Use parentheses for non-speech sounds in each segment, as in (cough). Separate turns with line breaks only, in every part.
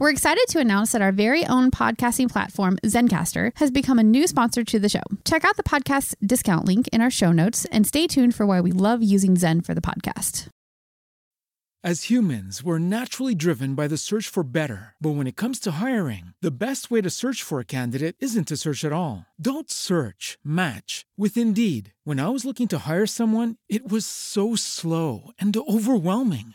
We're excited to announce that our very own podcasting platform, Zencastr, has become a new sponsor to the show. Check out the podcast's discount link in our show notes and stay tuned for why we love using Zen for the podcast.
As humans, we're naturally driven by the search for better. But when it comes to hiring, the best way to search for a candidate isn't to search at all. Don't search, match with Indeed. When I was looking to hire someone, it was so slow and overwhelming.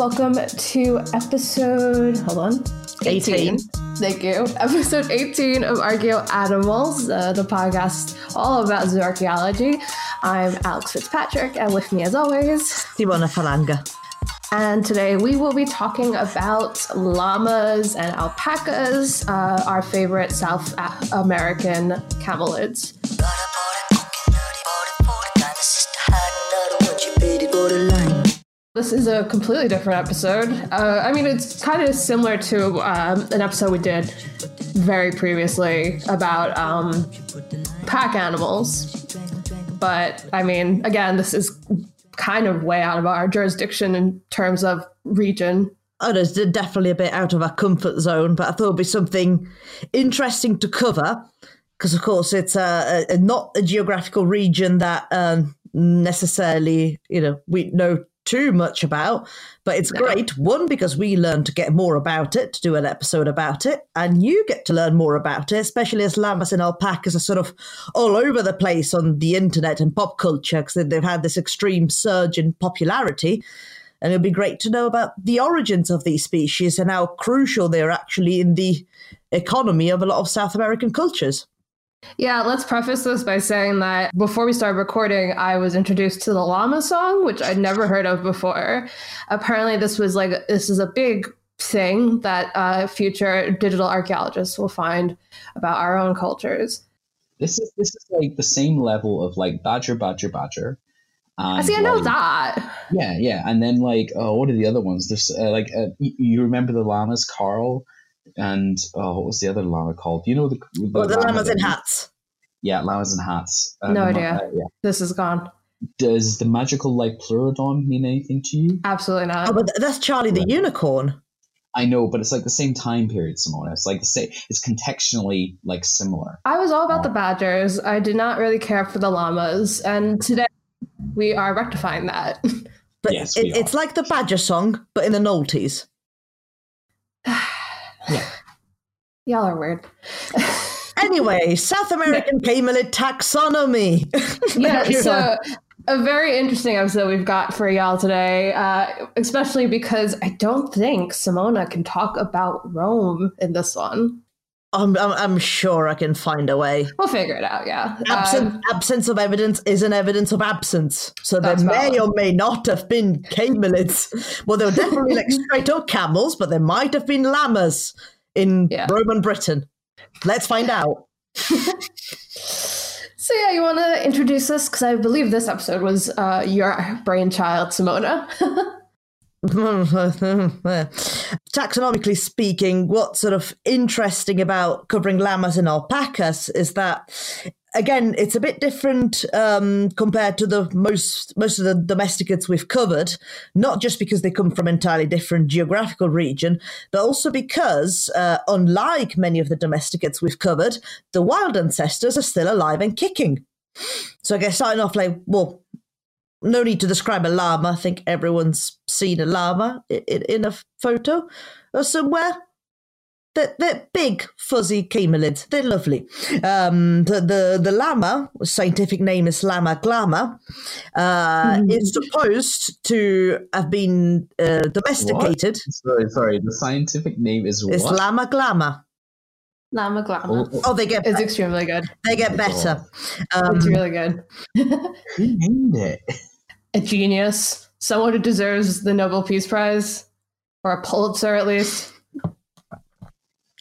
Welcome to episode, hold on,
18.
Thank you. Episode 18 of Archaeo Animals, uh, the podcast all about zooarchaeology. I'm Alex Fitzpatrick, and with me as always,
Simona Falanga.
and today we will be talking about llamas and alpacas, uh, our favorite South American camelids. This is a completely different episode. Uh, I mean, it's kind of similar to um, an episode we did very previously about um, pack animals. But I mean, again, this is kind of way out of our jurisdiction in terms of region.
Oh, it's definitely a bit out of our comfort zone, but I thought it'd be something interesting to cover because, of course, it's a, a, not a geographical region that um, necessarily, you know, we know too much about. But it's
No.
great one because we learn to get more about it, to do an episode about it, and you get to learn more about it, especially as llamas and alpacas are sort of all over the place on the internet and pop culture because they've had this extreme surge in popularity. And it'd be great to know about the origins of these species and how crucial they're actually in the economy of a lot of South American cultures.
Yeah, let's preface this by saying that before we started recording, I was introduced to the llama song, which I'd never heard of before. Apparently, this was like this is a big thing that uh, future digital archaeologists will find about our own cultures.
This is this is like the same level of like badger, badger, badger.
I see, I know
like-
that.
Yeah, yeah, and then like, oh, what are the other ones? There's uh, like, uh, you remember the llamas, Carl, and oh, what was the other llama called? Do you know the the,
Well, the
llama
llamas in hats.
Yeah, llamas in hats. Uh,
No
the ma-
idea.
uh, yeah.
This is gone.
Does the magical Liopleurodon mean anything to you?
Absolutely not.
Oh, but that's Charlie the
Right.
unicorn.
I know, but it's like the same time period, Simona. It's like the same. It's contextually like similar.
I was all about the badgers. I did not really care for the llamas. And today we are rectifying that.
But
Yes,
it, it's like the Badger song, but in the noughties. (sighs) (sighs) (sighs)
Y'all are weird.
Anyway, (laughs) South American camelid taxonomy.
yeah, (laughs) so a very interesting episode we've got for y'all today, uh, especially because I don't think Simona can talk about Rome in this one.
I'm, I'm, I'm sure I can find a way.
We'll figure it out, yeah.
Absent,
Um,
absence of evidence is an evidence of absence. So there may
valid.
or may not have been camelids. Well, they were (laughs) definitely like straight up camels, but there might have been llamas in
Yeah.
Roman Britain. Let's find (laughs) out.
so yeah, you want to introduce us because I believe this episode was uh, your brainchild, Simona. (laughs) (laughs)
Taxonomically speaking, what's sort of interesting about covering llamas and alpacas is that, again, it's a bit different um, compared to the most most of the domesticates we've covered. Not just because they come from entirely different geographical region, but also because, uh, unlike many of the domesticates we've covered, the wild ancestors are still alive and kicking. So I guess starting off like, well, no need to describe a llama. I think everyone's seen a llama in, in a photo or somewhere. they're, they're big, fuzzy camelids. They're lovely. Um, the, the, the llama, scientific name is Lama glama, uh,
Hmm.
is supposed to have been uh, domesticated.
Sorry, sorry. The scientific name is
It's? Lama glama.
Llama Glama.
Oh,
Oh, they get
It's extremely good.
they get better. Um,
It's really good. (laughs)
who named it?
A genius. Someone who deserves the Nobel Peace Prize. Or a Pulitzer at least.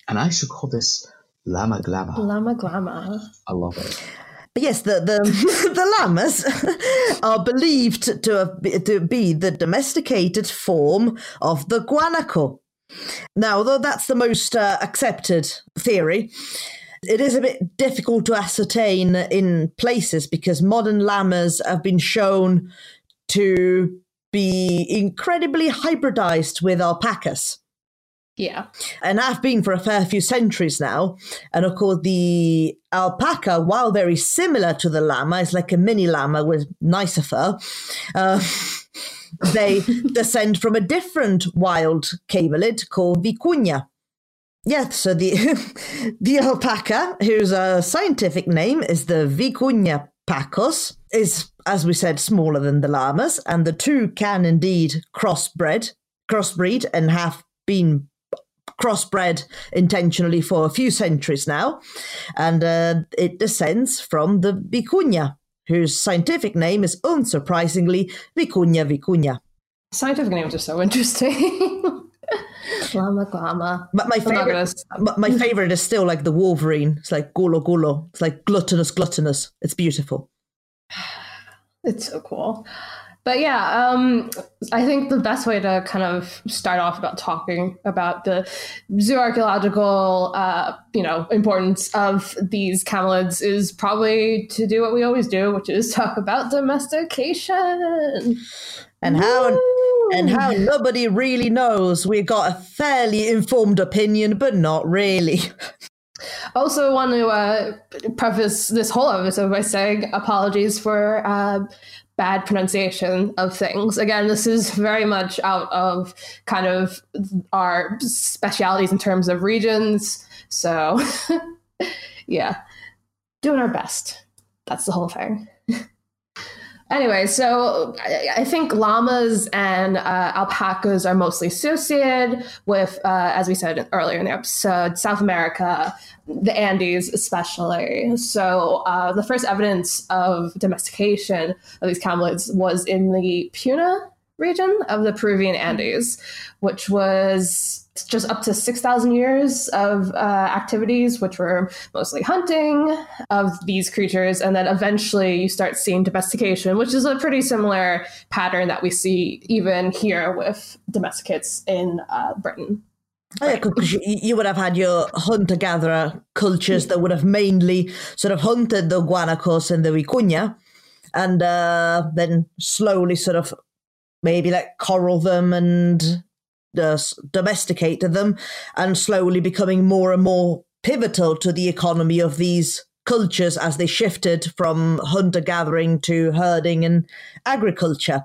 And I should call this Lama Glama.
Llama Glama.
I love it.
But yes, the the, (laughs) the llamas (laughs) are believed to have to be the domesticated form of the guanaco. Now, although that's the most uh, accepted theory, it is a bit difficult to ascertain in places because modern llamas have been shown to be incredibly hybridized with alpacas
Yeah.
and I've been for a fair few centuries now. And of course, the alpaca, while very similar to the llama, is like a mini llama with nicer fur. Uh, (laughs) they descend from a different wild camelid called vicuña. Yes, so the (laughs) the alpaca, whose uh, scientific name is the Vicugna pacos, is, as we said, smaller than the llamas, and the two can indeed crossbred, crossbreed, and have been crossbred intentionally for a few centuries now, and uh, it descends from the vicuña, whose scientific name is unsurprisingly Vicugna vicugna.
Scientific names are so interesting. (laughs) Llama Glama.
But my favorite, but my favorite is still like the Wolverine. It's like gulo gulo. It's like gluttonous gluttonous. It's beautiful.
It's so cool. But yeah, um, I think the best way to kind of start off about talking about the zooarchaeological, uh, you know, importance of these camelids is probably to do what we always do, which is talk about domestication.
And how
Woo!
and how nobody really knows. We got a fairly informed opinion, but not really. (laughs)
Also, want to uh, preface this whole episode by saying apologies for uh, bad pronunciation of things. Again, this is very much out of kind of our specialities in terms of regions. So, (laughs) yeah, doing our best. That's the whole thing. Anyway, so I, think llamas and uh, alpacas are mostly associated with, uh, as we said earlier in the episode, South America, the Andes especially. So uh, the first evidence of domestication of these camelids was in the Puna region of the Peruvian Andes, which was just up to 6,000 years of uh, activities, which were mostly hunting of these creatures. And then eventually you start seeing domestication, which is a pretty similar pattern that we see even here with domesticates in uh, Britain.
Oh, yeah, because you, you would have had your hunter gatherer cultures that would have mainly sort of hunted the guanacos and the vicuña, and uh, then slowly sort of maybe like coral them and uh, domesticated them, and slowly becoming more and more pivotal to the economy of these cultures as they shifted from hunter gathering to herding and agriculture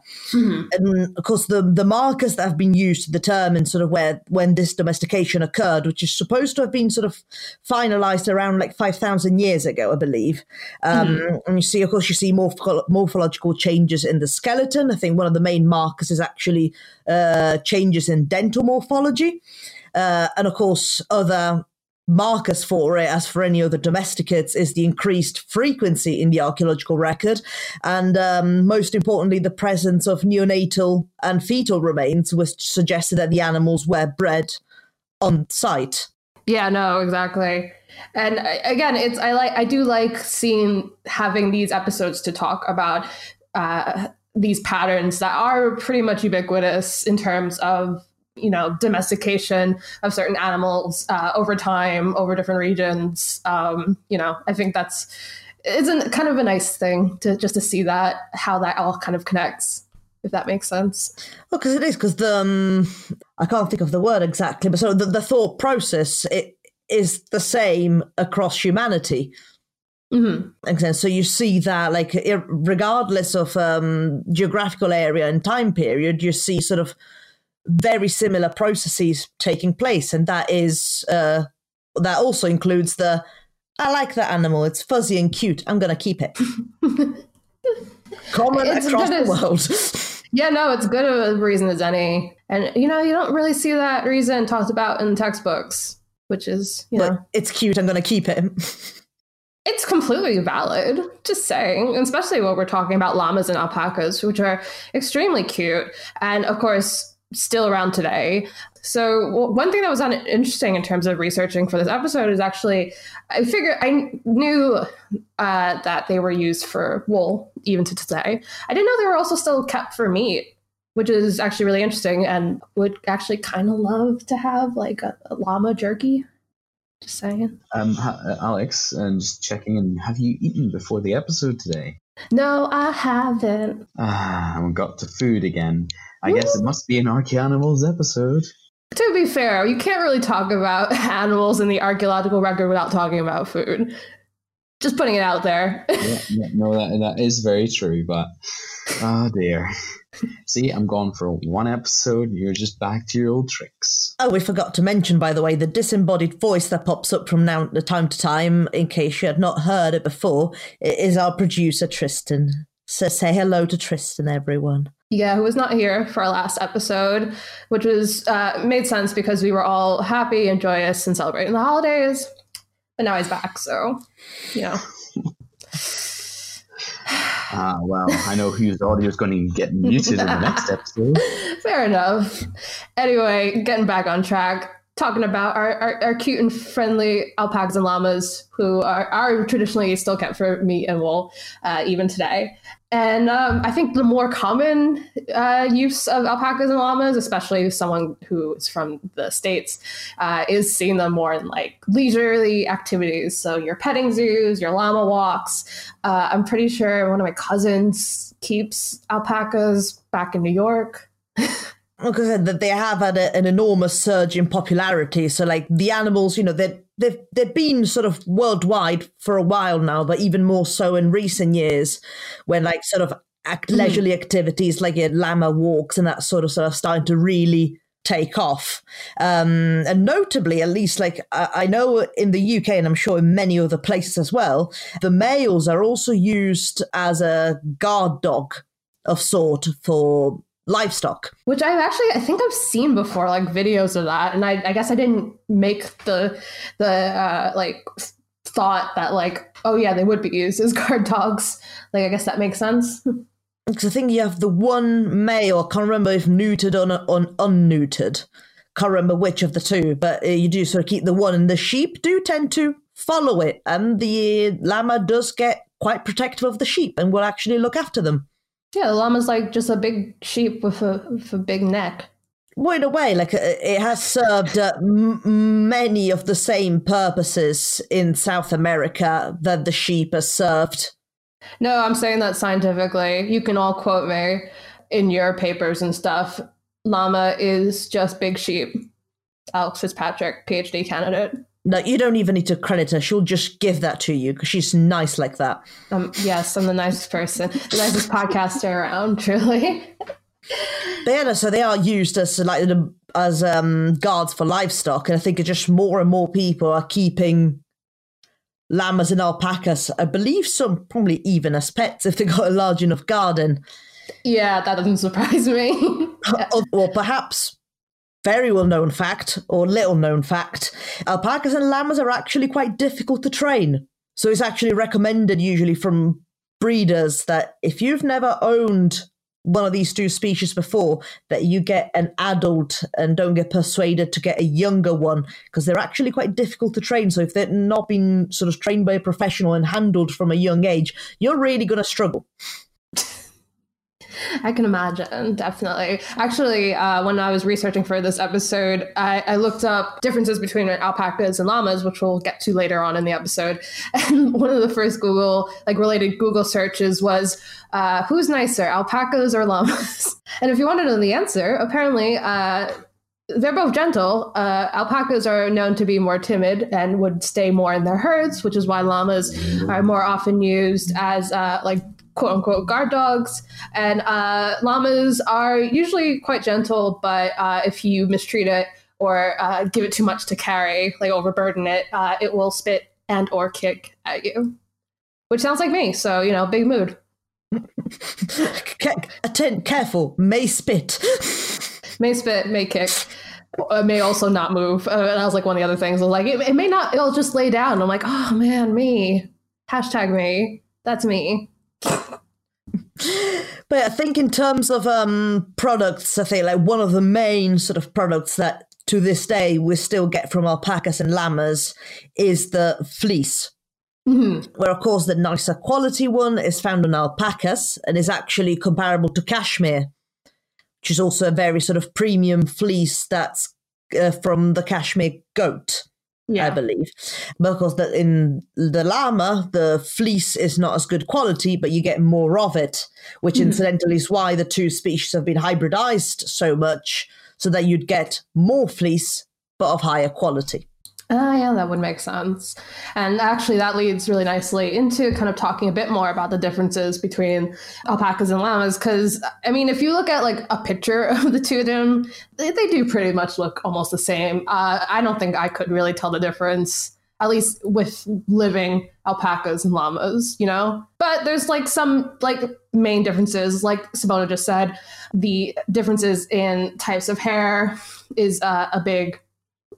and of course the the markers that have been used to determine sort of where when this domestication occurred, which is supposed to have been sort of finalized around like five thousand years ago, I believe. Um, And you see, of course, you see morpho- morphological changes in the skeleton. I think one of the main markers is actually uh, changes in dental morphology, uh, and of course other markers for it, as for any other domesticates, is the increased frequency in the archaeological record, and um, most importantly, the presence of neonatal and fetal remains, which suggested that the animals were bred on site.
Yeah, no, exactly. And again, it's I like I do like seeing having these episodes to talk about uh, these patterns that are pretty much ubiquitous in terms of you know domestication of certain animals uh, over time over different regions. Um, you know, I think that's isn't kind of a nice thing to just to see that how that all kind of connects, if that makes sense.
Well, because it is, because the um, I can't think of the word exactly, but so the, the thought process it is the same across humanity.
hmm
And so you see that, like, regardless of um, geographical area and time period, you see sort of very similar processes taking place, and that is uh, that also includes the I like that animal. It's fuzzy and cute. I'm gonna keep it. (laughs) Common
It's
across the world. (laughs)
Yeah, no, it's good of a reason as any. And, you know, you don't really see that reason talked about in textbooks, which is, you know,
it's cute. I'm gonna keep it. (laughs)
it's completely valid. Just saying, especially when we're talking about llamas and alpacas, which are extremely cute. And of course, still around today. So, w- one thing that was un- interesting in terms of researching for this episode is actually, I figured I knew uh, that they were used for wool even to today. I didn't know they were also still kept for meat, which is actually really interesting and would actually kind of love to have like a, a llama jerky. Just saying.
Um, ha- uh, Alex, and just checking in. Have you eaten before the episode today?
No, I haven't.
Ah, we got to food again. I guess it must be an Archie Animals episode.
To be fair, you can't really talk about (laughs) animals in the archaeological record without talking about food. Just putting it out there. (laughs)
yeah, yeah, no, that that is very true. But oh dear. See, I'm gone for one episode. You're just back to your old tricks.
Oh, we forgot to mention, by the way, the disembodied voice that pops up from now to time to time, in case you had not heard it before, i- is our producer, Tristan. So say hello to Tristan, everyone.
Yeah, who was not here for our last episode, which was uh, made sense because we were all happy and joyous and celebrating the holidays. But now he's back, so you know. (sighs)
Ah, well, I know whose audio is going to get muted in the next episode. (laughs)
Fair enough. Anyway, getting back on track, talking about our, our, our cute and friendly alpacas and llamas who are, are traditionally still kept for meat and wool, uh, even today. And um, I think the more common uh, use of alpacas and llamas, especially someone who is from the States, uh, is seeing them more in like leisurely activities. So your petting zoos, your llama walks. Uh, I'm pretty sure one of my cousins keeps alpacas back in New York.
Like I said, that they have had a, an enormous surge in popularity. So, like the animals, you know, they've they've they've been sort of worldwide for a while now, but even more so in recent years, when like sort of act, leisurely activities like your llama walks and that sort of stuff are starting to really take off. Um, and notably, at least like I, I know in the UK and I'm sure in many other places as well, the males are also used as a guard dog of sort for livestock.
which I've actually I think I've seen before, like videos of that, and I, I guess I didn't make the the uh, like thought that like oh yeah they would be used as (laughs) guard dogs. Like I guess that makes sense.
Because I think you have the one male, I can't remember if neutered or, or unneutered. Can't remember which of the two, but uh, you do sort of keep the one, and the sheep do tend to follow it, and the llama does get quite protective of the sheep and will actually look after them.
Yeah, the llama's like just a big sheep with a with a big neck.
Well, in a way, like uh, it has served uh, m- many of the same purposes in South America that the sheep has served.
No, I'm saying that scientifically. You can all quote me in your papers and stuff. Llama is just big sheep. Alex Fitzpatrick, PhD candidate.
No, you don't even need to credit her. She'll just give that to you because she's nice like that.
Um, yes, I'm the nicest person, the nicest podcaster around, (laughs) truly.
But yeah, so they are used as like as um, guards for livestock, and I think it's just more and more people are keeping llamas and alpacas. I believe some probably even as pets if they got a large enough garden,
Yeah, that doesn't surprise me. (laughs) (laughs)
or, or perhaps very well known fact or little known fact: uh, alpacas and llamas are actually quite difficult to train. So it's actually recommended usually from breeders that if you've never owned one of these two species before, that you get an adult and don't get persuaded to get a younger one because they're actually quite difficult to train. So if they're not been sort of trained by a professional and handled from a young age, you're really going to struggle.
I can imagine, definitely. Actually, uh, when I was researching for this episode, I, I looked up differences between alpacas and llamas, which we'll get to later on in the episode. (laughs) And one of the first Google, like related Google searches was, uh, who's nicer, alpacas or llamas? (laughs) and if you want to know the answer, apparently, uh, they're both gentle. Uh, alpacas are known to be more timid and would stay more in their herds, which is why llamas are more often used as uh, like quote unquote guard dogs. And uh, llamas are usually quite gentle, but uh, if you mistreat it or uh, give it too much to carry, like overburden it, uh, it will spit and or kick at you, which sounds like me. So you know, big mood. (laughs)
Attend, careful, may spit. (laughs)
may spit, may kick. Uh, may also not move. Uh, that was like one of the other things. I was like, it, it may not. It'll just lay down. I'm like, oh man, me. Hashtag me. That's me.
But I think in terms of um, products, I think like one of the main sort of products that to this day we still get from alpacas and llamas is the fleece. Mm-hmm. Where, of course, the nicer quality one is found on alpacas and is actually comparable to cashmere, which is also a very sort of premium fleece that's uh, from the cashmere goat. Yeah. I believe. Because that in the llama, the fleece is not as good quality, but you get more of it, which mm. incidentally is why the two species have been hybridized so much, so that you'd get more fleece, but of higher quality.
Uh, yeah, that would make sense. And actually, that leads really nicely into kind of talking a bit more about the differences between alpacas and llamas. Because, I mean, if you look at like a picture (laughs) of the two of them, they, they do pretty much look almost the same. Uh, I don't think I could really tell the difference, at least with living alpacas and llamas, you know? But there's like some like main differences. Like Simona just said, the differences in types of hair is uh, a big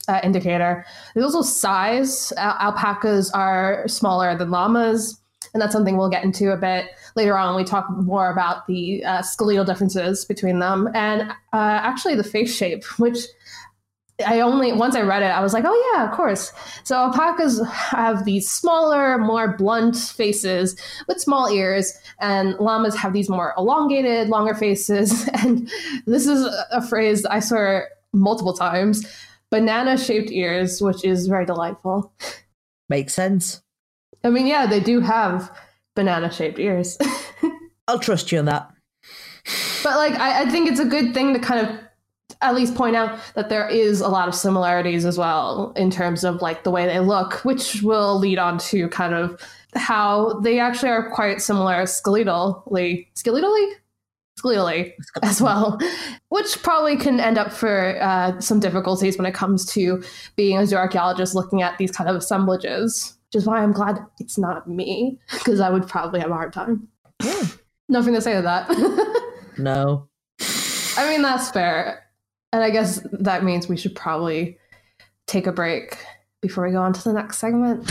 uh, indicator. There's also size. Al- alpacas are smaller than llamas, and that's something we'll get into a bit later on we talk more about the uh, skeletal differences between them, and uh, actually the face shape, which I only once I read it, I was like, oh yeah, of course. So alpacas have these smaller, more blunt faces with small ears, and llamas have these more elongated, longer faces. (laughs) And this is a phrase I saw multiple times banana shaped ears, which is very delightful.
Makes sense.
I mean, yeah, they do have banana shaped ears. (laughs)
I'll trust you on that.
But like, I, I think it's a good thing to kind of at least point out that there is a lot of similarities as well in terms of like the way they look, which will lead on to kind of how they actually are quite similar skeletally. Skeletally? Skeletally as well, which probably can end up for uh, some difficulties when it comes to being a zooarchaeologist looking at these kind of assemblages. Which is why I'm glad it's not me, because I would probably have a hard time. Yeah. Nothing to say to that. (laughs)
no.
I mean, that's fair. And I guess that means we should probably take a break before we go on to the next segment.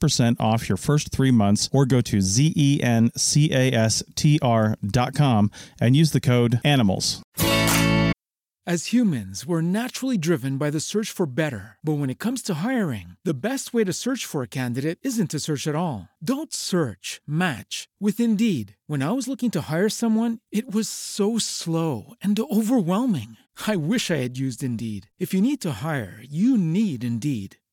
percent off your first three months or go to zencastr.com and use the code ANIMALS.
As humans, we're naturally driven by the search for better. But when it comes to hiring, the best way to search for a candidate isn't to search at all. Don't search, match with Indeed. When I was looking to hire someone, it was so slow and overwhelming. I wish I had used Indeed. If you need to hire, you need Indeed.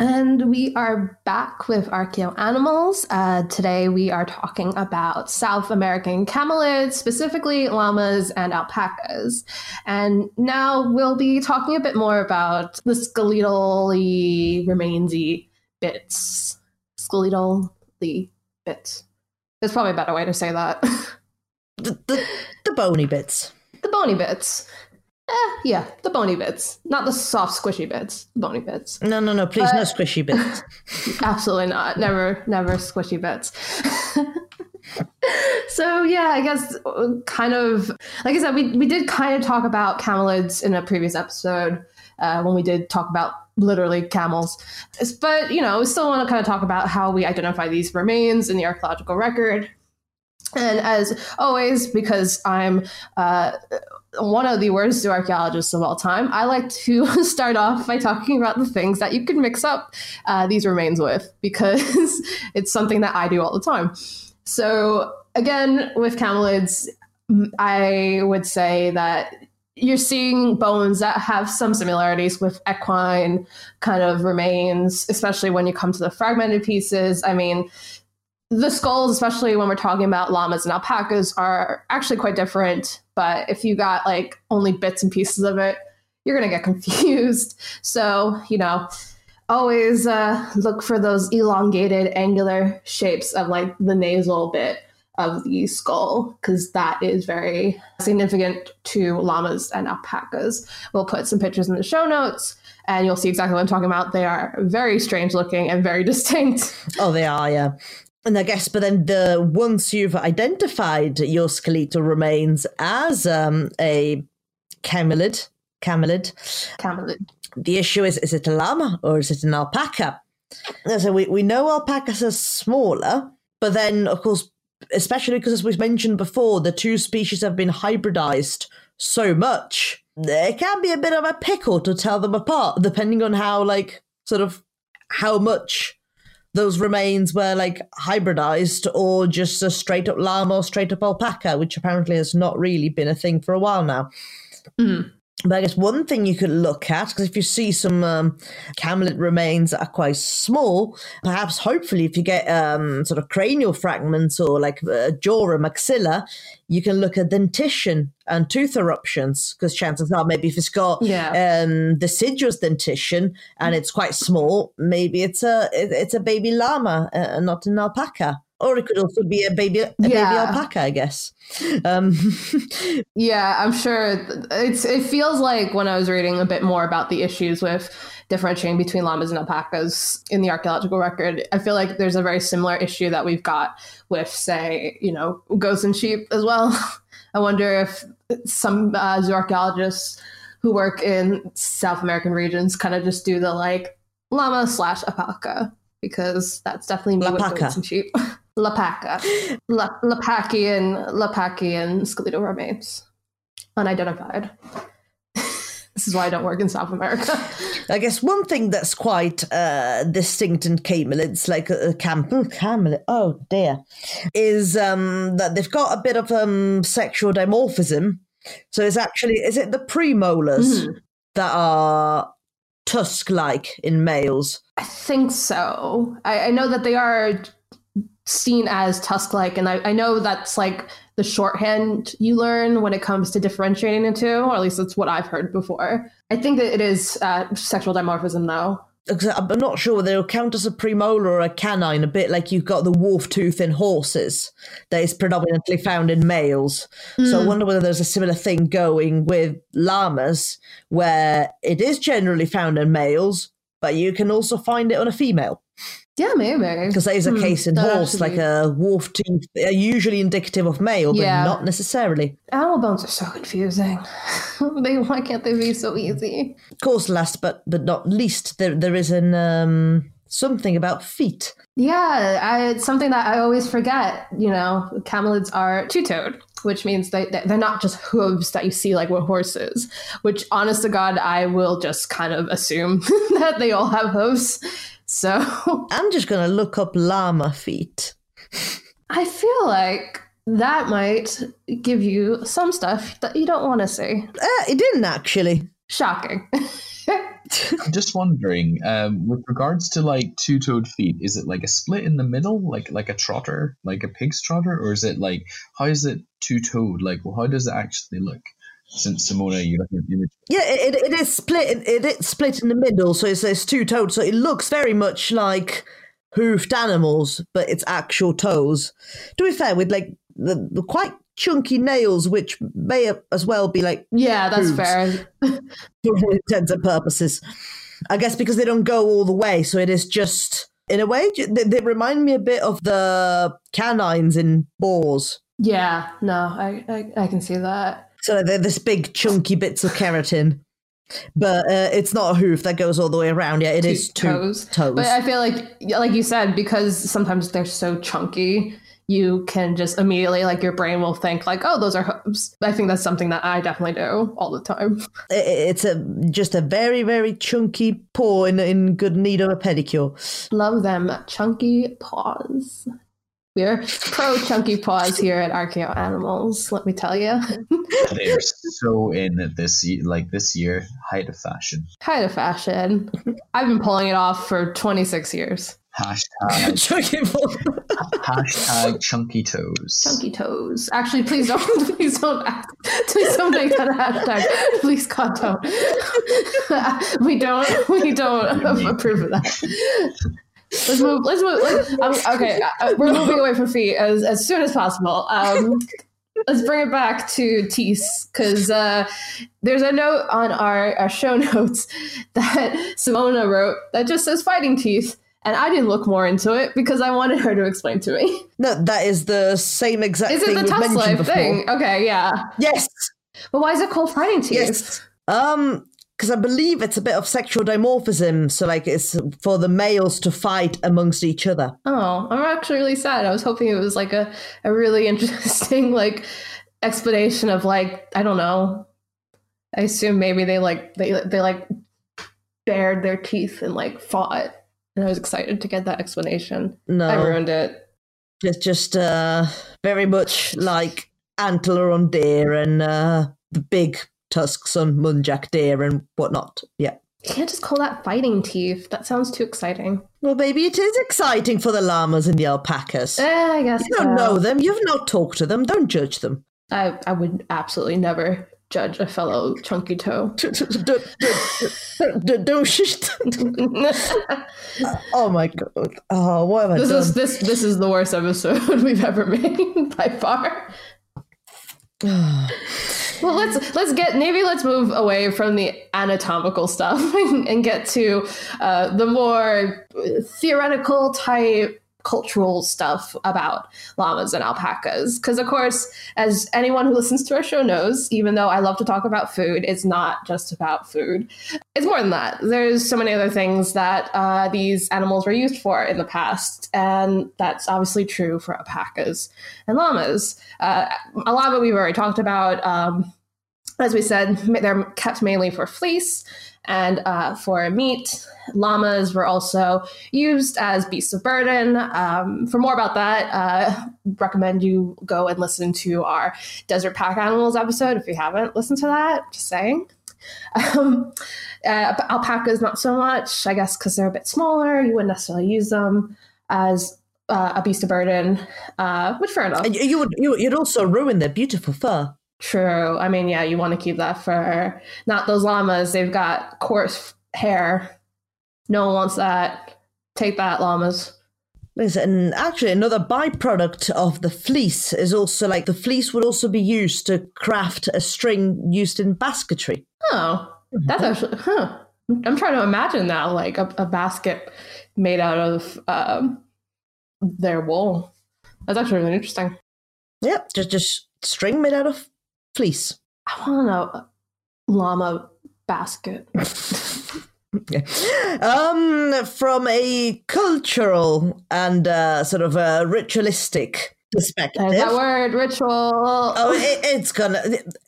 And we are back with Archeo Animals. Uh, today we are talking about South American camelids, specifically llamas and alpacas. And now we'll be talking a bit more about the skeletally remainsy bits. Skeletally bits. There's probably a better way to say that. (laughs)
the, the, the bony bits.
The bony bits. Eh, yeah, the bony bits, not the soft, squishy bits. The bony bits.
No, no, no, please, no
Uh,
squishy bits. (laughs)
Absolutely not. Never, never squishy bits. (laughs) so yeah, I guess kind of like I said, we we did kind of talk about camelids in a previous episode uh, when we did talk about literally camels. But you know, we still want to kind of talk about how we identify these remains in the archaeological record. And as always, because I'm uh, one of the worst archaeologists of all time, I like to (laughs) start off by talking about the things that you can mix up uh, these remains with, because (laughs) it's something that I do all the time. So, again, with camelids, I would say that you're seeing bones that have some similarities with equine kind of remains, especially when you come to the fragmented pieces. I mean, the skulls, especially when we're talking about llamas and alpacas, are actually quite different. But if you got like only bits and pieces of it, you're going to get (laughs) confused. So, you know, always uh, look for those elongated, angular shapes of like the nasal bit of the skull, because that is very significant to llamas and alpacas. We'll put some pictures in the show notes. And you'll see exactly what I'm talking about. They are very strange looking and very (laughs) distinct.
Oh, they are, yeah. And I guess, but then the once you've identified your skeletal remains as um, a camelid, camelid,
Camelid.
the issue is: is it a llama or is it an alpaca? So we we know alpacas are smaller, but then of course, especially because as we've mentioned before, the two species have been hybridized so much. There can be a bit of a pickle to tell them apart, depending on how like sort of how much those remains were like hybridized or just a straight up llama or straight up alpaca, which apparently has not really been a thing for a while now. But I guess one thing you could look at, because if you see some um, camelid remains that are quite small, perhaps hopefully if you get um, sort of cranial fragments or like a jaw or maxilla, you can look at dentition and tooth eruptions, because chances are maybe if it's got
Yeah.
um, deciduous dentition and it's quite small, maybe it's a it- it's a baby llama uh, not an alpaca. Or it could also be a baby a baby alpaca, I guess. Um, (laughs)
Yeah, I'm sure it's it feels like when I was reading a bit more about the issues with differentiating between llamas and alpacas in the archaeological record, I feel like there's a very similar issue that we've got with say, you know, goats and sheep as well. (laughs) I wonder if some uh, zooarchaeologists who work in South American regions kind of just do the like llama slash alpaca because that's definitely me with
Lapaca.
goats and sheep. (laughs) Lapaca. La- Lapacian, Lapacian skeletal remains. Unidentified. (laughs) this is why I don't work in South America.
I guess one thing that's quite uh, distinct in camelids, like a, a cam- camelid, oh dear, is um, that they've got a bit of um, sexual dimorphism. So it's actually, is it the premolars that are tusk-like in males?
I think so. I, I know that they are seen as tusk like, and I, I know that's like the shorthand you learn when it comes to differentiating the two, or at least that's what I've heard before. I think that it is uh, sexual dimorphism, though.
I'm not sure whether it'll count as a premolar or a canine, a bit like you've got the wolf tooth in horses that is predominantly found in males. So I wonder whether there's a similar thing going with llamas where it is generally found in males, but you can also find it on a female.
Yeah, maybe.
Because there is a
Hmm,
case in horse, like a wolf tooth, are usually indicative of male, but
Yeah.
not necessarily.
Animal bones are so confusing. (laughs) they why can't they be so easy?
Of course, last but but not least, there there is an um, something about feet.
Yeah, I, it's something that I always forget. You know, camelids are two-toed, which means they- they're not just hooves that you see like with horses. Which, honest to God, I will just kind of assume (laughs) that they all have hooves. So (laughs)
I'm just gonna look up llama feet.
I feel like that might give you some stuff that you don't want to see.
Uh, it didn't actually.
Shocking. (laughs)
I'm just wondering, um, with regards to like two-toed feet, is it like a split in the middle, like like a trotter, like a pig's trotter, or is it like how is it two-toed? Like, well, how does it actually look? Since Simona, you looking at the image.
Yeah, it, it is split. It, it is split in the middle, so it's, it's two toed. So it looks very much like hoofed animals, but it's actual toes. To be fair, with like the, the quite chunky nails, which may as well be like
Yeah, that's
Hooves.
fair. (laughs)
for all intents and purposes. I guess because they don't go all the way, so it is just in a way they, they remind me a bit of the canines in boars.
Yeah, no, I, I I can see that.
So they're this big chunky bits of keratin, but uh, it's not a hoof that goes all the way around. Yeah, it
Two
is two
toes.
toes.
But I feel like, like you said, because sometimes they're so chunky, you can just immediately, like, your brain will think, like, oh, those are hooves. I think that's something that I definitely do all the time.
It's a just a very very chunky paw in in good need of a pedicure.
Love them chunky paws. We're pro chunky paws here at Archeo Animals, let me tell you. (laughs)
They are so in it this like this year, height of fashion.
Height of fashion. I've been pulling it off for 26 years.
Hashtag (laughs)
chunky paw.
hashtag chunky toes.
Chunky toes. Actually, please don't, (laughs) please don't, ask, please don't make that a hashtag. Please, God, don't. we don't, we don't approve of that. Let's move. Let's move. Let's, um, okay, uh, we're moving away from feet as as soon as possible. Um, let's bring it back to teeth because uh, there's a note on our, our show (laughs) notes that Simona wrote that just says fighting teeth. And I didn't look more into it because I wanted her to explain to me.
No, that is the same exact
Is it
thing
the tusk life thing? Okay, yeah.
Yes,
But why is it called fighting teeth?
yes. Um, because I believe it's a bit of sexual dimorphism. So like it's for the males to fight amongst each other.
Oh, I'm actually really sad. I was hoping it was like a, a really (laughs) interesting like explanation of like I don't know. I assume maybe they like they they like bared their teeth and like fought, and I was excited to get that explanation.
No,
I ruined it.
It's just uh very much like antler on deer and uh the big tusks on muntjac deer and whatnot. Yeah.
You can't just call that fighting teeth. That sounds too exciting.
Well, maybe it is exciting for the llamas and the alpacas.
Eh, I guess
you don't
so.
know them. You've not talked to them. Don't judge them.
I I would absolutely never judge a fellow chunky toe.
Oh my god. Oh, what have I
This
done?
is this this is the worst episode (laughs) we've ever made (laughs) by far. (sighs) (laughs) well, let's let's get maybe let's move away from the anatomical stuff and, (laughs) and get to uh, the more theoretical type cultural stuff about llamas and alpacas. Because of course, as anyone who listens to our show knows, even though I love to talk about food, it's not just about food. It's more than that. There's so many other things that uh, these animals were used for in the past, and that's obviously true for alpacas and llamas. Uh, a llama we've already talked about. Um, as we said, they're kept mainly for fleece and uh, for meat. Llamas were also used as beasts of burden. Um, for more about that, uh, recommend you go and listen to our desert pack animals episode if you haven't listened to that. Just saying. Um, uh, alpacas, not so much, I guess, because they're a bit smaller. You wouldn't necessarily use them as uh, a beast of burden, uh, which fair enough.
And you- you would you'd also ruin their beautiful fur.
True. I mean, yeah, you want to keep that for not those llamas. They've got coarse hair. No one wants that. Take that, llamas.
Listen, actually, another byproduct of the fleece is also like the fleece would also be used to craft a string used in basketry.
Oh, that's actually, huh. I'm trying to imagine now, like a, a basket made out of um, their wool. That's actually really interesting.
Yep, just just string made out of fleece.
I want to know a llama basket. (laughs) (laughs)
um, from a cultural and uh, sort of a ritualistic perspective.
There's that word, ritual.
Oh, it, it's gonna.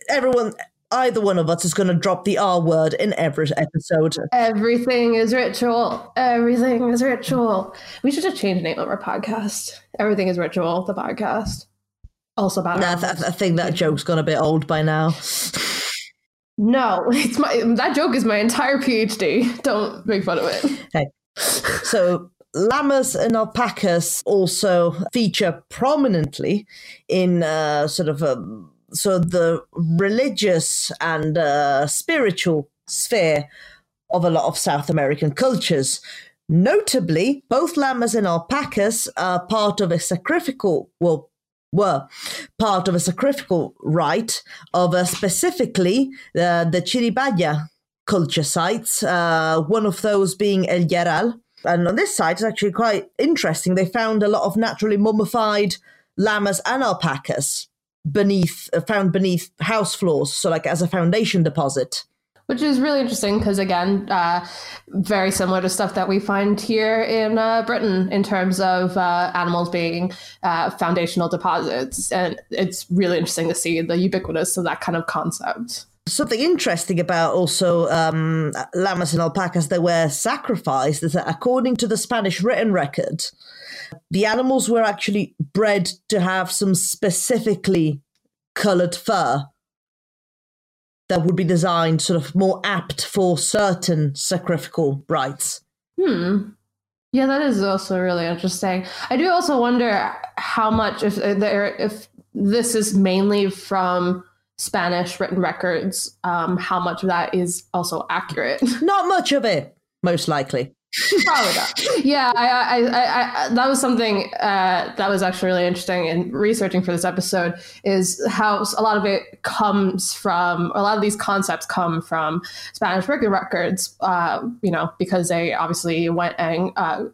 Everyone, either one of us is gonna drop the R word in every episode.
Everything is ritual. Everything is ritual. We should just change the name of our podcast. Everything is ritual. The podcast. Also about
Nah, I, th- I think that joke's gone a bit old by now.
no, (laughs) it's my that joke is my entire PhD. Don't make fun of it.
So llamas and alpacas also feature prominently in uh, sort of um, so the religious and uh, spiritual sphere of a lot of South American cultures. Notably, both llamas and alpacas are part of a sacrificial, well, were part of a sacrificial rite of uh, specifically uh, the Chiribaya culture sites, uh, one of those being El Llanera. And on this site, it's actually quite interesting. They found a lot of naturally mummified llamas and alpacas beneath, uh, found beneath house floors, so like as a foundation deposit
which is really interesting because again uh, very similar to stuff that we find here in uh, britain in terms of uh, animals being uh, foundational deposits. And it's really interesting to see the ubiquitous of that kind of concept.
Something interesting about also um, llamas and alpacas that were sacrificed is that according to the Spanish written record, the animals were actually bred to have some specifically colored fur that would be designed sort of more apt for certain sacrificial rites.
Hmm. Yeah, that is also really interesting. I do also wonder how much if uh, there if this is mainly from Spanish written records, um, how much of that is also accurate.
Not much of it, most likely.
Probably not. Yeah, I, I, I, that was something uh, that was actually really interesting in researching for this episode. Is how a lot of it comes from, a lot of these concepts come from Spanish records. Uh, you know, because they obviously went and uh,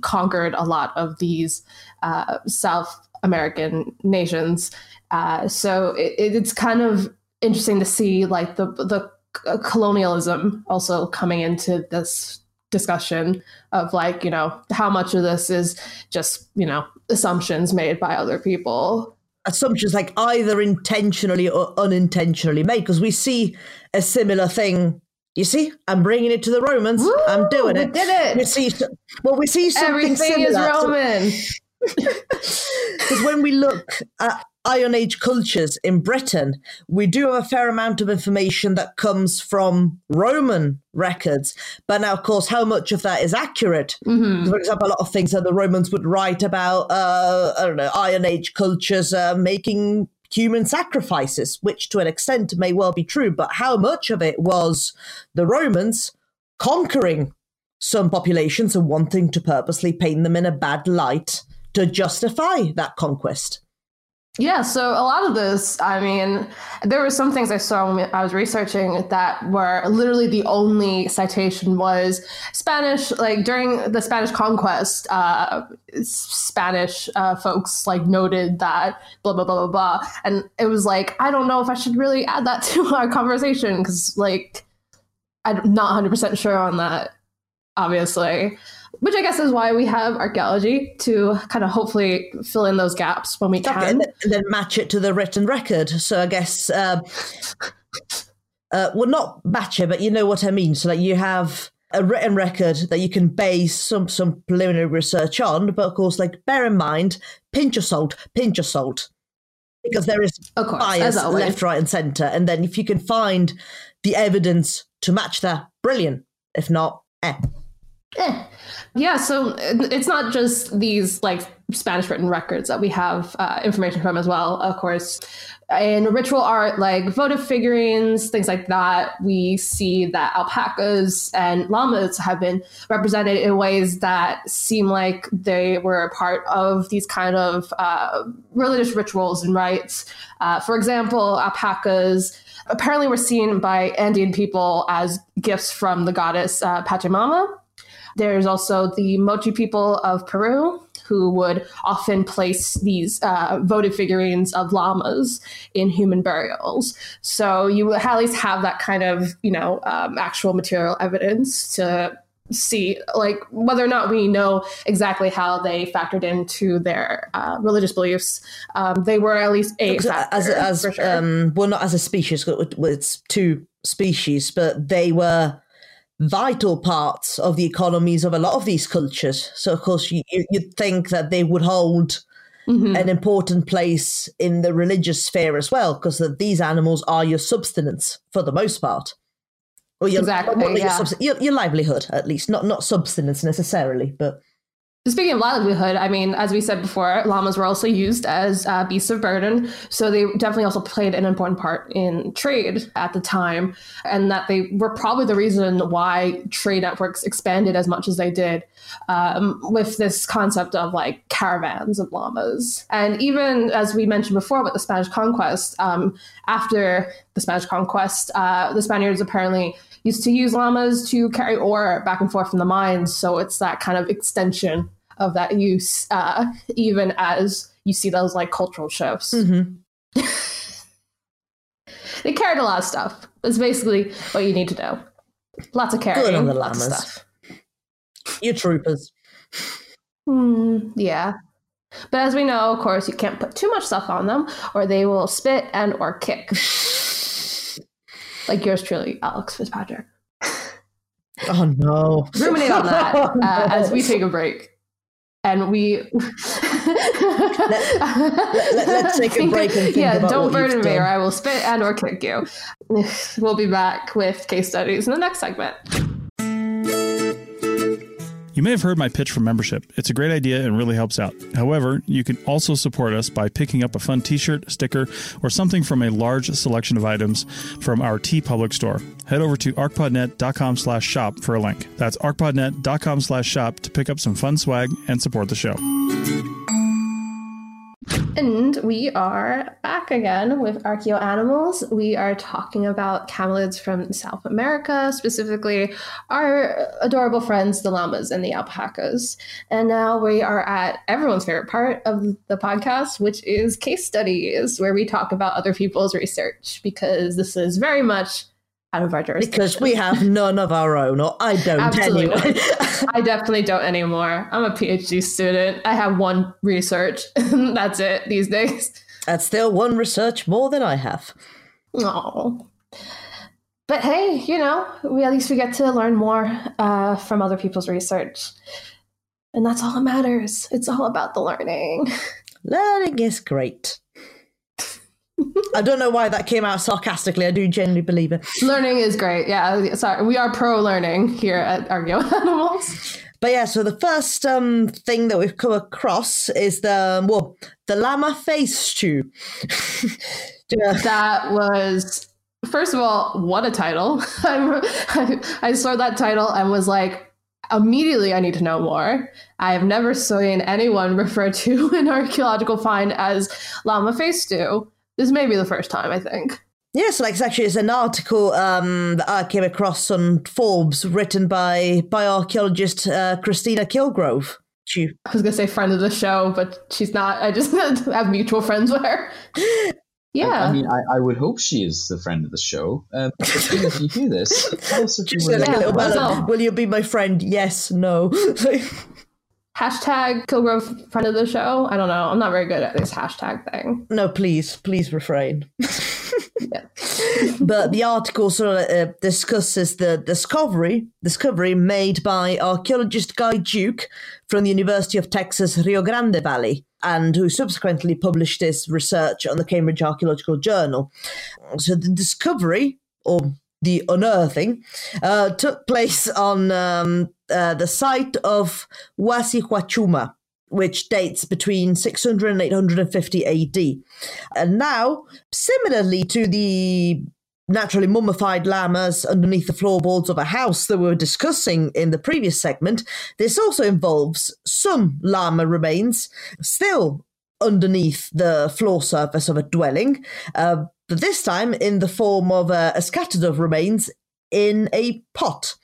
conquered a lot of these uh, South American nations. Uh, so it, it's kind of interesting to see like the the colonialism also coming into this discussion of like you know how much of this is just you know assumptions made by other people.
Assumptions like either intentionally or unintentionally made because we see a similar thing you see? I'm bringing it to the romans.
Woo,
i'm doing it.
did it.
We see well we see something
everything
similar
is roman. (laughs)
Because when we look at Iron Age cultures in Britain, we do have a fair amount of information that comes from Roman records. But now, of course, how much of that is accurate?
Mm-hmm.
For example, a lot of things that the Romans would write about, uh, I don't know, Iron Age cultures uh, making human sacrifices, which to an extent may well be true. But how much of it was the Romans conquering some populations and wanting to purposely paint them in a bad light to justify that conquest?
Yeah, so a lot of this, I mean, there were some things I saw when I was researching that were literally the only citation was Spanish, like during the Spanish conquest, uh, Spanish uh, folks like noted that blah, blah, blah, blah, blah. And it was like, I don't know if I should really add that (laughs) to our conversation because, like, I'm not 100% sure on that, obviously which I guess is why we have archaeology to kind of hopefully fill in those gaps when we can.
and then match it to the written record. So I guess, uh, uh, well, not match it, but you know what I mean. So like you have a written record that you can base some some preliminary research on, but of course, like bear in mind, pinch of salt, pinch of salt, because there is
Of course,
bias left, right, and centre. And then if you can find the evidence to match that, brilliant. If not, eh.
Eh. Yeah, so it's not just these like Spanish written records that we have uh, information from as well. Of course, in ritual art like votive figurines, things like that, we see that alpacas and llamas have been represented in ways that seem like they were a part of these kind of uh, religious rituals and rites. Uh, for example, alpacas apparently were seen by Andean people as gifts from the goddess uh, Pachamama. There's also the Moche people of Peru who would often place these uh, votive figurines of llamas in human burials. So you at least have that kind of, you know, um, actual material evidence to see, like, whether or not we know exactly how they factored into their uh, religious beliefs. Um, they were at least a factor,
as as
sure.
um well not as a species it- it's two species but they were vital parts of the economies of a lot of these cultures so of course you, you'd think that they would hold
Mhm.
an important place in the religious sphere as well because these animals are your subsistence for the most part or your,
Exactly,
your,
yeah.
subs- your, your livelihood at least not not subsistence necessarily but
Speaking of livelihood, I mean, as we said before, llamas were also used as uh, beasts of burden. So they definitely also played an important part in trade at the time. And that they were probably the reason why trade networks expanded as much as they did um, with this concept of like caravans of llamas. And even as we mentioned before with the Spanish conquest, um, after the Spanish conquest, uh, the Spaniards apparently used to use llamas to carry ore back and forth from the mines. So it's that kind of extension of that use, uh, (laughs) even as you see those like cultural shows.
Mm-hmm. (laughs)
they carried a lot of stuff. That's basically what you need to know. Lots of carrying,
Good on the
lots of
llamas.
stuff.
You troopers.
Hmm, yeah. But as we know, of course, you can't put too much stuff on them, or they will spit and or kick. (laughs) like yours truly, Alex Fitzpatrick. (laughs)
Oh no.
Ruminate on that (laughs) uh, as we take a break. And we (laughs)
let- us take a break and think
yeah, don't burden me, or I will spit and or kick you. We'll be back with case studies in the next segment.
You may have heard my pitch for membership. It's a great idea and really helps out. However, you can also support us by picking up a fun t-shirt, sticker, or something from a large selection of items from our TeePublic store. Head over to archpodnet.com slash shop for a link. That's archpodnet.com slash shop to pick up some fun swag and support the show.
And we are back again with Archeo Animals. We are talking about camelids from South America, specifically our adorable friends, the llamas and the alpacas. And now we are at everyone's favorite part of the podcast, which is case studies, where we talk about other people's research, because this is very much out of our jurisdiction.
Because we have none of our own, or I don't
Absolutely
anyway. (laughs)
I definitely don't anymore. I'm a PhD student. I have one research. (laughs) That's it these days.
That's still one research more than I have.
Oh. But hey, you know, we at least we get to learn more uh, from other people's research. And that's all that matters. It's all about the learning. (laughs)
Learning is great. I don't know why that came out sarcastically. I do genuinely believe it.
learning is great. Yeah, sorry. We are pro learning here at Archeo (laughs) Animals.
But yeah, so the first um, thing that we've come across is the well, the llama face stew. (laughs) Yeah.
That was, first of all, what a title. (laughs) I, I saw that title and was like, immediately I need to know more. I have never seen anyone refer to an archaeological find as llama face stew. This may be the first time, I think.
Yes, like it's actually it's an article um, that I came across on Forbes, written by by archaeologist uh, Kristina Killgrove. She,
I was gonna say friend of the show, but she's not. I just (laughs) have mutual friends with her. Yeah.
I, I mean, I, I would hope she is the friend of the show. Um, (laughs) Christine, if you hear this, tell us if you would
like a little
to
ballad,
well, so-
Will you be my friend? Yes, no. (laughs)
Hashtag Killgrove friend of the show. I don't know. I'm not very good at this hashtag thing.
no, please, please refrain. (laughs)
Yeah.
but the article sort of uh, discusses the discovery discovery made by archaeologist Guy Duke from the University of Texas Rio Grande Valley, and who subsequently published his research on the Cambridge Archaeological Journal. So the discovery, or the unearthing, uh, took place on um, uh, the site of Wasihuachuma, which dates between 600 and 850 AD. And now, similarly to the naturally mummified llamas underneath the floorboards of a house that we were discussing in the previous segment, this also involves some llama remains still underneath the floor surface of a dwelling, uh, but this time in the form of uh, a scattered of remains in a pot.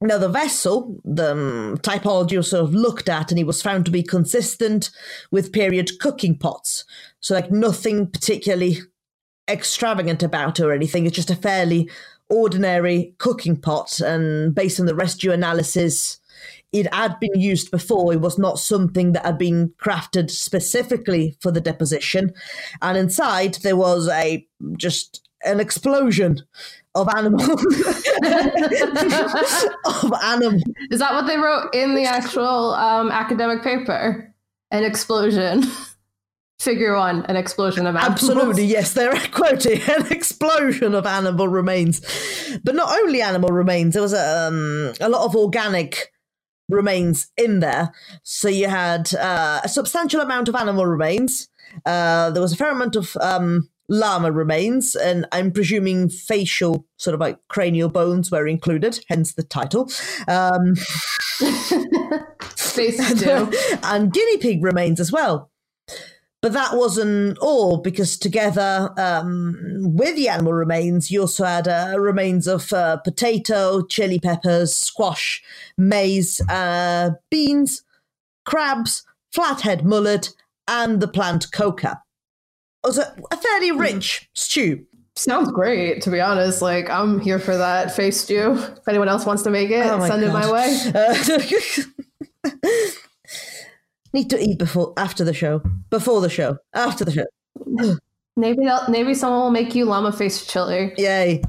Now, the vessel, the um, typology was sort of looked at, and it was found to be consistent with period cooking pots. So, like, nothing particularly extravagant about it or anything. It's just a fairly ordinary cooking pot. And based on the residue analysis, it had been used before. It was not something that had been crafted specifically for the deposition. And inside, there was a just an explosion of animal (laughs) of animal
Is that what they wrote in the actual um, academic paper? An explosion. (laughs) Figure one, an explosion of animals.
Absolutely, yes, they're (laughs) quoting an explosion of animal remains, but not only animal remains. There was a, um, a lot of organic remains in there. So you had uh, a substantial amount of animal remains. Uh, there was a fair amount of um, llama remains, and I'm presuming facial, sort of like cranial bones, were included, hence the title. Um, (laughs)
too. (laughs)
and guinea pig remains as well. But that wasn't all, because together um, with the animal remains, you also had uh, remains of uh, potato, chili peppers, squash, maize, uh, beans, crabs, flathead mullet, and the plant coca. Was a, a fairly rich stew.
Sounds great, to be honest. Like, I'm here for that face stew. If anyone else wants to make it,
Oh
send it my way.
Uh, (laughs) need to eat before, after the show, before the show, after the show. (sighs)
Maybe maybe someone will make you llama face chili.
Yay!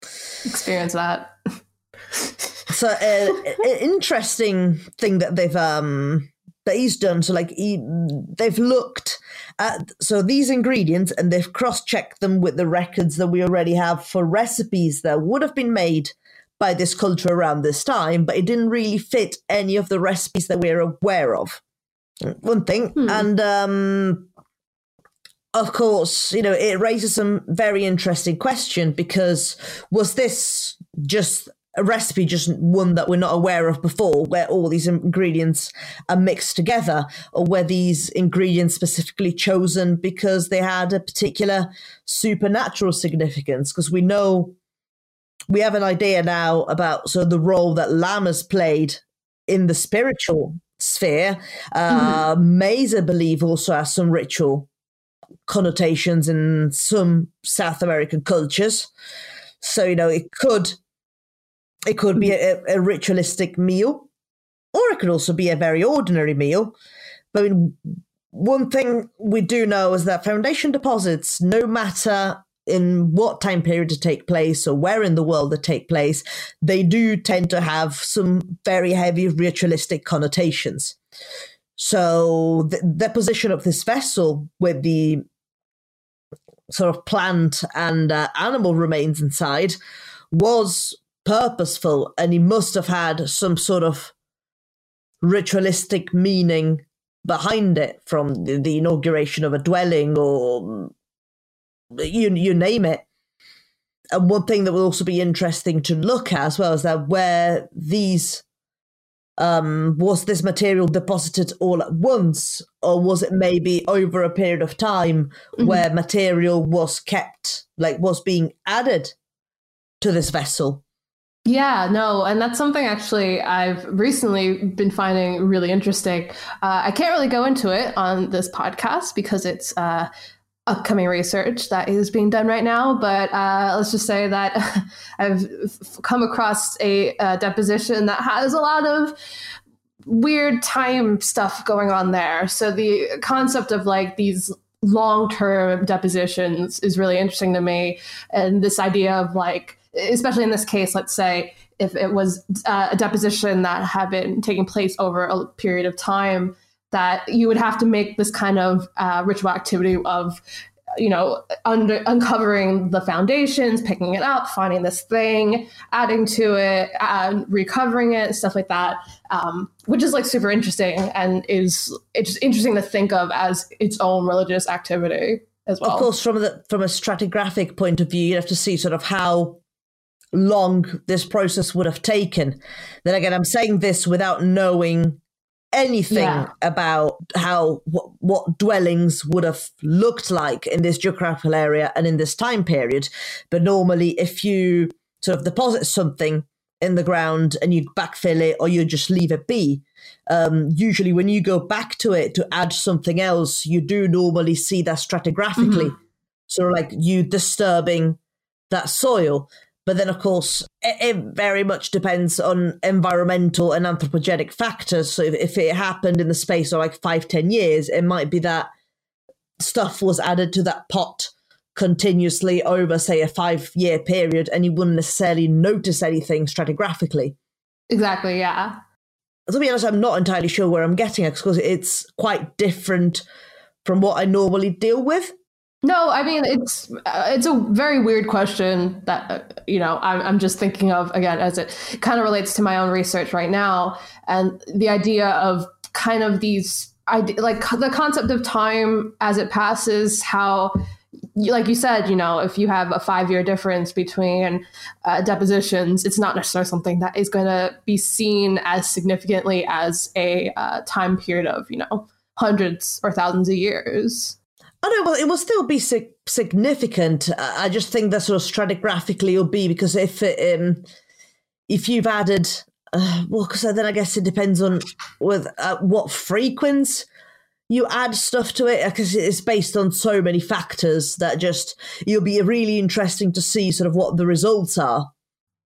Experience that. (laughs)
So, uh, an interesting thing that they've um that he's done. So, like, he, they've looked at so these ingredients and they've cross-checked them with the records that we already have for recipes that would have been made by this culture around this time, but it didn't really fit any of the recipes that we're aware of. One thing, and um, of course, you know, it raises some very interesting question because was this just a recipe, just one that we're not aware of before, where all these ingredients are mixed together, or were these ingredients specifically chosen because they had a particular supernatural significance? Because we know we have an idea now about so the role that llamas played in the spiritual sphere. Uh, Maize, I believe, also has some ritual connotations in some South American cultures. So you know, it could it could be a, a ritualistic meal, or it could also be a very ordinary meal. But I mean, one thing we do know is that foundation deposits, no matter in what time period to take place or where in the world they take place, they do tend to have some very heavy ritualistic connotations. So the, the position of this vessel with the sort of plant and uh, animal remains inside was purposeful and he must have had some sort of ritualistic meaning behind it from the, the inauguration of a dwelling or you you name it. And one thing that will also be interesting to look at as well is that where these um was this material deposited all at once or was it maybe over a period of time where material was kept like was being added to this vessel
Yeah, no, and that's something actually I've recently been finding really interesting. Uh, I can't really go into it on this podcast because it's uh, upcoming research that is being done right now. But uh, let's just say that (laughs) I've come across a, uh deposition that has a lot of weird time stuff going on there. So the concept of like these long term depositions is really interesting to me. And this idea of like, especially in this case, let's say if it was uh, a deposition that had been taking place over a period of time, that you would have to make this kind of uh, ritual activity of you know, under, uncovering the foundations, picking it up, finding this thing, adding to it, and recovering it, stuff like that, um, which is like super interesting and is it's interesting to think of as its own religious activity as well.
Of course, from the from a stratigraphic point of view, you have to see sort of how long this process would have taken. Then again, I'm saying this without knowing anything
Yeah.
about how what, what dwellings would have looked like in this geographical area and in this time period. But normally, if you sort of deposit something in the ground and you backfill it or you just leave it be, um, usually when you go back to it to add something else, you do normally see that stratigraphically, sort of like you disturbing that soil. But then, of course, it, it very much depends on environmental and anthropogenic factors. So if, if it happened in the space of like five, ten years, it might be that stuff was added to that pot continuously over, say, a five year period, and you wouldn't necessarily notice anything stratigraphically.
exactly, yeah.
To be honest, I'm not entirely sure where I'm getting at because it's quite different from what I normally deal with.
No, I mean it's uh, it's a very weird question that uh, you know I'm I'm just thinking of again as it kind of relates to my own research right now and the idea of kind of these like the concept of time as it passes how like you said, you know, if you have a five year difference between uh, depositions, it's not necessarily something that is going to be seen as significantly as a uh, time period of, you know, hundreds or thousands of years.
I know, well, it will still be sig- significant. I just think that sort of stratigraphically it'll be because if it, um, if you've added, uh, well, because then I guess it depends on with uh, what frequency you add stuff to it because it's based on so many factors that just you'll be really interesting to see sort of what the results are.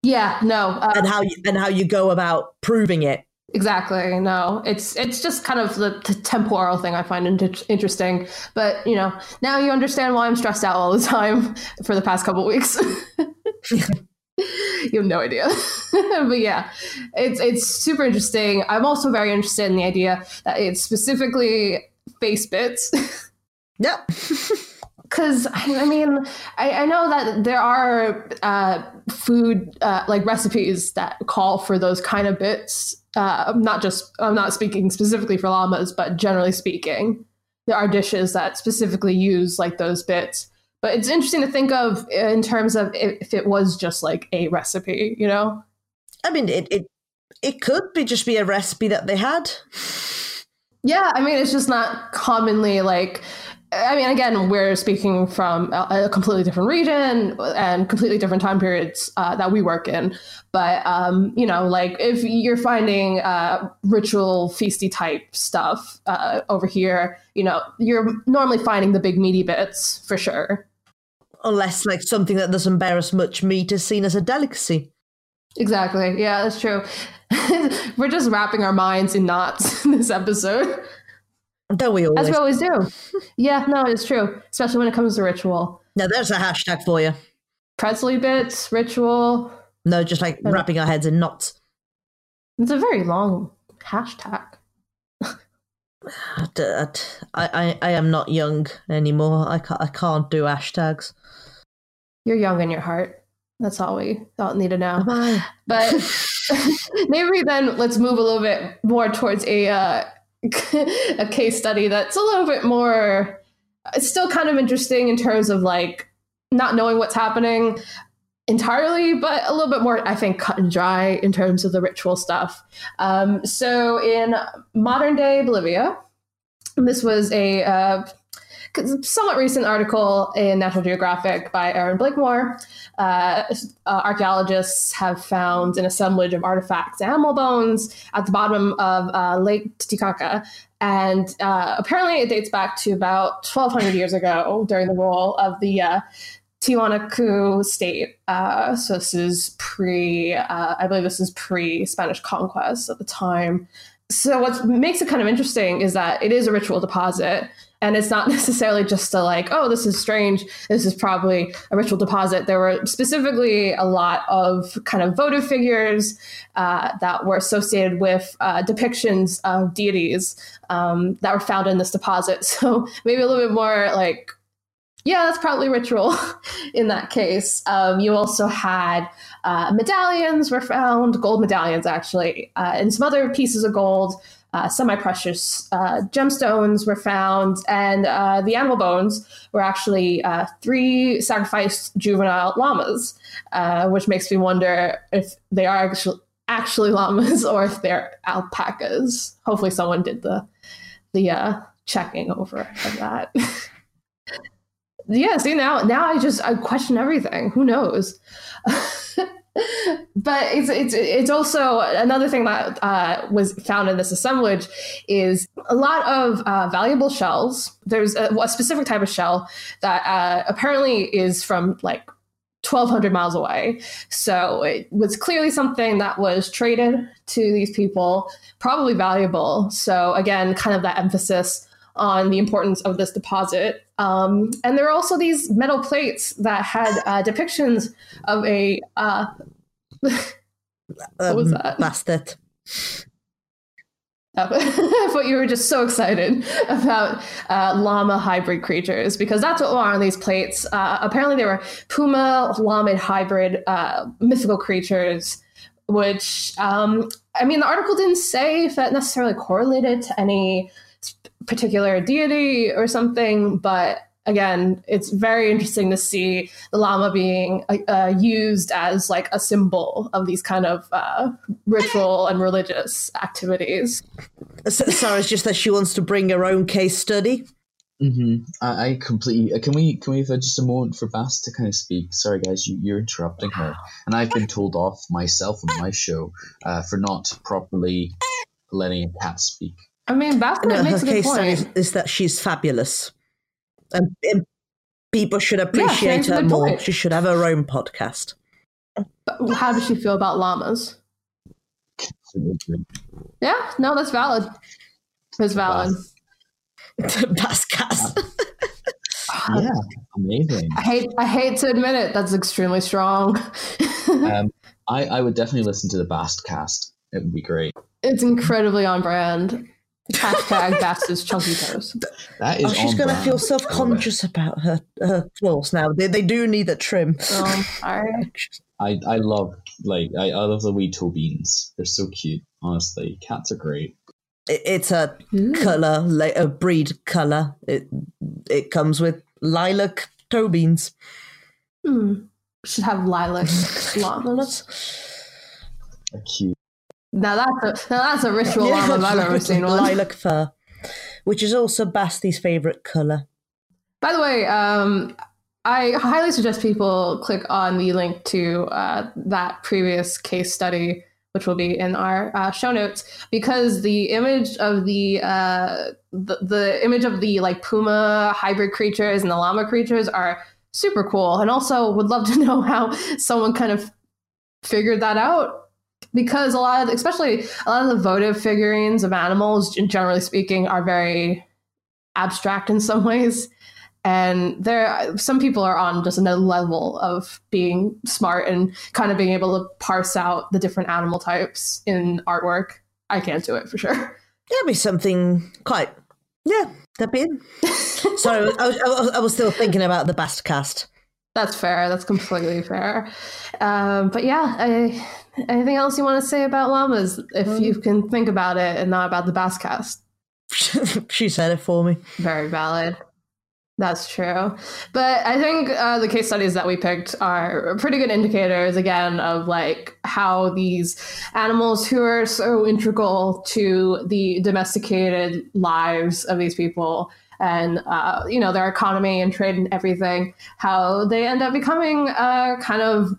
Yeah, no,
uh, and how you, and how you go about proving it.
Exactly. No, it's it's just kind of the, the temporal thing I find inter- interesting. But you know, now you understand why I'm stressed out all the time (laughs) for the past couple weeks. (laughs) you have no idea. (laughs) but yeah, it's it's super interesting. I'm also very interested in the idea that it's specifically face bits.
yep.
Because I mean, I, I, know that there are uh, food uh, like recipes that call for those kind of bits uh, not just I'm not speaking specifically for llamas, but generally speaking, there are dishes that specifically use like those bits. But it's interesting to think of in terms of if it was just like a recipe, you know.
I mean, it it it could be just be a recipe that they had.
Yeah, I mean, it's just not commonly like I mean, again, we're speaking from a, a, completely different region and completely different time periods uh, that we work in. But, um, you know, like if you're finding uh, ritual feasty type stuff uh, over here, you know, you're normally finding the big meaty bits for sure.
Unless, like, something that doesn't bear as much meat is seen as a delicacy.
Exactly. Yeah, that's true. (laughs) we're just wrapping our minds in knots in this episode.
Don't we always?
As we always do. yeah, no, it's true. Especially when it comes to ritual.
Now, there's a hashtag for you.
Presley bits, ritual.
No, just like wrapping our heads in knots.
It's a very long hashtag. (sighs)
I, I, I am not young anymore. I can't, I can't do hashtags.
You're young in your heart. That's all we all need to know. But (laughs) (laughs) maybe then let's move a little bit more towards a uh, (laughs) a case study that's a little bit more it's still kind of interesting in terms of like not knowing what's happening entirely, but a little bit more, I think, cut and dry in terms of the ritual stuff. Um, so in modern day Bolivia, this was a uh, somewhat recent article in National Geographic by Erin Blakemore. Uh, uh, archaeologists have found an assemblage of artifacts, animal bones, at the bottom of uh, Lake Titicaca. And uh, apparently, it dates back to about 1,200 years ago during the rule of the uh, Tiwanaku state. Uh, so this is pre, I believe this is pre Spanish conquest at the time. So what makes it kind of interesting is that it is a ritual deposit and it's not (laughs) necessarily just a like oh this is strange. This is probably a ritual deposit. There were specifically a lot of kind of votive figures uh, that were associated with uh, depictions of deities um, that were found in this deposit. (laughs) So maybe a little bit more like yeah, that's probably ritual (laughs) in that case. Um, you also had uh, medallions were found, gold medallions actually, uh, and some other pieces of gold uh, semi-precious uh, gemstones were found, and uh, the animal bones were actually uh, three sacrificed juvenile llamas, uh, which makes me wonder if they are actually actually llamas or if they're alpacas. Hopefully, someone did the the uh, checking over of that. (laughs) yeah, see now now I just I question everything. Who knows? (laughs) but it's it's it's also another thing that uh, was found in this assemblage is a lot of uh, valuable shells. There's a, a, specific type of shell that uh, apparently is from like 1200 miles away. So it was clearly something that was traded to these people, probably valuable. So again, kind of that emphasis on the importance of this deposit. Um, and there are also these metal plates that had uh, depictions of a. Uh, what was
um, that? Bastard.
I thought you were just so excited about uh, llama hybrid creatures because that's what are on these plates. Uh, apparently, they were puma llama hybrid uh, mythical creatures, which um, I mean, the article didn't say if that necessarily correlated to any particular deity or something, but again, it's very interesting to see the llama being uh, used as like a symbol of these kind of uh, ritual and religious activities.
So, it's just that she wants to bring her own case study.
Mm-hmm. I, I completely. uh, Can we can we have uh, just a moment for Bast to kind of speak? Sorry, guys, you, you're interrupting her, and I've been told off myself on my show uh, for not properly letting a cat speak.
I mean, Basket
No,
makes
her
a good
case
point.
is, is that she's fabulous. And, and people should appreciate
makes a
her more.
point.
She should have her own podcast.
But how does she feel about llamas? Yeah, no, that's valid. That's valid. (laughs)
Bascast. (laughs)
Yeah, amazing.
I hate I hate to admit it, that's extremely strong. (laughs)
Um, I I would definitely listen to the Bast cast. It would be great.
it's incredibly on brand. Hashtag (laughs) Bast's Chunky Toes.
That is.
Oh, she's going to
brand.
feel
I love it.
self conscious about her her claws now. They, they do need a trim.
Um, all right.
I I love like I, I love the wee toe beans. They're so cute. Honestly, cats are great.
It- it's a
Ooh.
color, like a breed color. It it comes with lilac toe beans.
Hmm. Should have lilac (laughs) llamas.
They're cute.
Now that's a now that's a ritual llama if I've ever seen one.
lilac fur, which is also Basti's favorite color.
By the way, um, I highly suggest people click on the link to uh, that previous case study, which will be in our uh, show notes, because the image of the, uh, the the image of the like puma hybrid creatures and the llama creatures are super cool, and also would love to (laughs) know how someone kind of figured that out. Because a lot of, especially a lot of the votive figurines of animals, generally speaking, are very abstract in some (laughs) ways and there some people are on just another level of being smart and kind of being able to parse out the different animal types in artwork i can't do it for sure
That'd be something quite. Yeah, that'd be it. (laughs) Sorry, I was, I, was, I was still thinking about the best cast.
that's fair that's completely fair um, but yeah I, anything else you want to say about llamas if you can think about it and not about the Bast cast? (laughs)
she said it for me.
Very valid. That's true. But I think uh, the case studies that we picked are pretty good indicators, again, of like how these animals who are so integral to the domesticated lives of these people and, uh, you know, their economy and trade and everything, how they end up becoming uh, kind of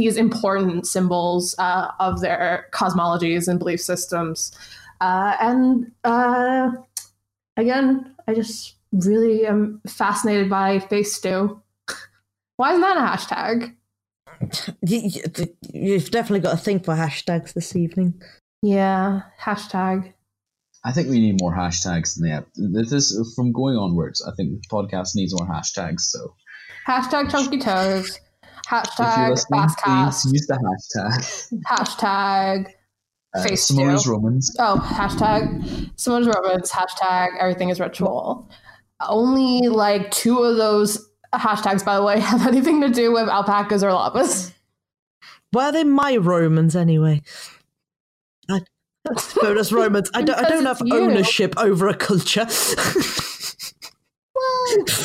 these important symbols uh, of their cosmologies and belief systems. Uh, and uh, again, I just really am fascinated by face stew. (laughs) Why isn't that a hashtag?
You, you- you've definitely got a thing for hashtags this evening.
Yeah, hashtag.
I think we need more hashtags in the app. This is from going onwards. I think the podcast needs more hashtags. So
Hashtag chunky toes.
If you're
Hashtag
listening, please use the hashtag.
Hashtag
Uh,
Face
Simone's
stew.
Romans.
oh hashtag Simone's Romans. Hashtag everything is ritual. Only like two of those hashtags, by the way, (laughs) have anything to do with alpacas or llamas.
Why are they my Romans anyway? I, (laughs) bonus Romans. I don't, I don't have
you.
ownership over a culture. (laughs)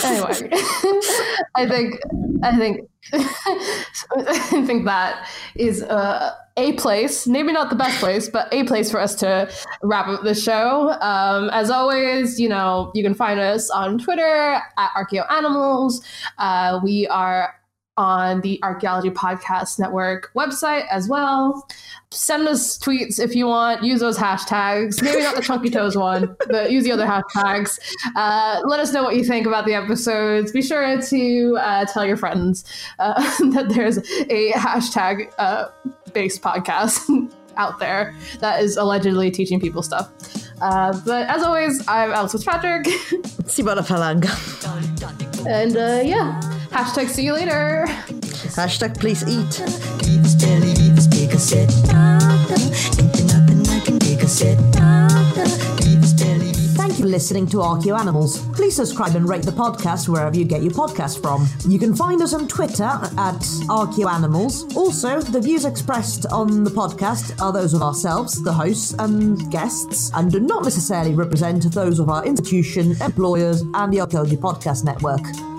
anyway, I think I think (laughs) I think that is uh, a place, maybe not the best place, but a place for us to wrap up the show. Um, as always, you know, you can find us on Twitter at Archeo Animals. Uh, we are on the Archaeology Podcast Network website as well. Send us tweets if you want. Use those hashtags. Maybe not the (laughs) Chunky Toes one, but use the other hashtags. Uh, let us know what you think about the episodes. Be sure to uh, tell your friends uh, (laughs) that there's a hashtag uh, based podcast (laughs) out there that is allegedly teaching people stuff. Uh, but as always, I'm Alex Fitzpatrick.
Simona Falanga.
and uh, yeah, hashtag see you later.
Hashtag please eat.
Thank his belly, leave his big set. Ain't there nothing I can dig a set.
for listening to Archeo Animals. Please subscribe and rate the podcast wherever you get your podcast from. You can find us on Twitter at Archeo Animals. Also, the views expressed on the podcast are those of ourselves, the hosts and guests, and do not necessarily represent those of our institution, employers, and the Archaeology Podcast Network.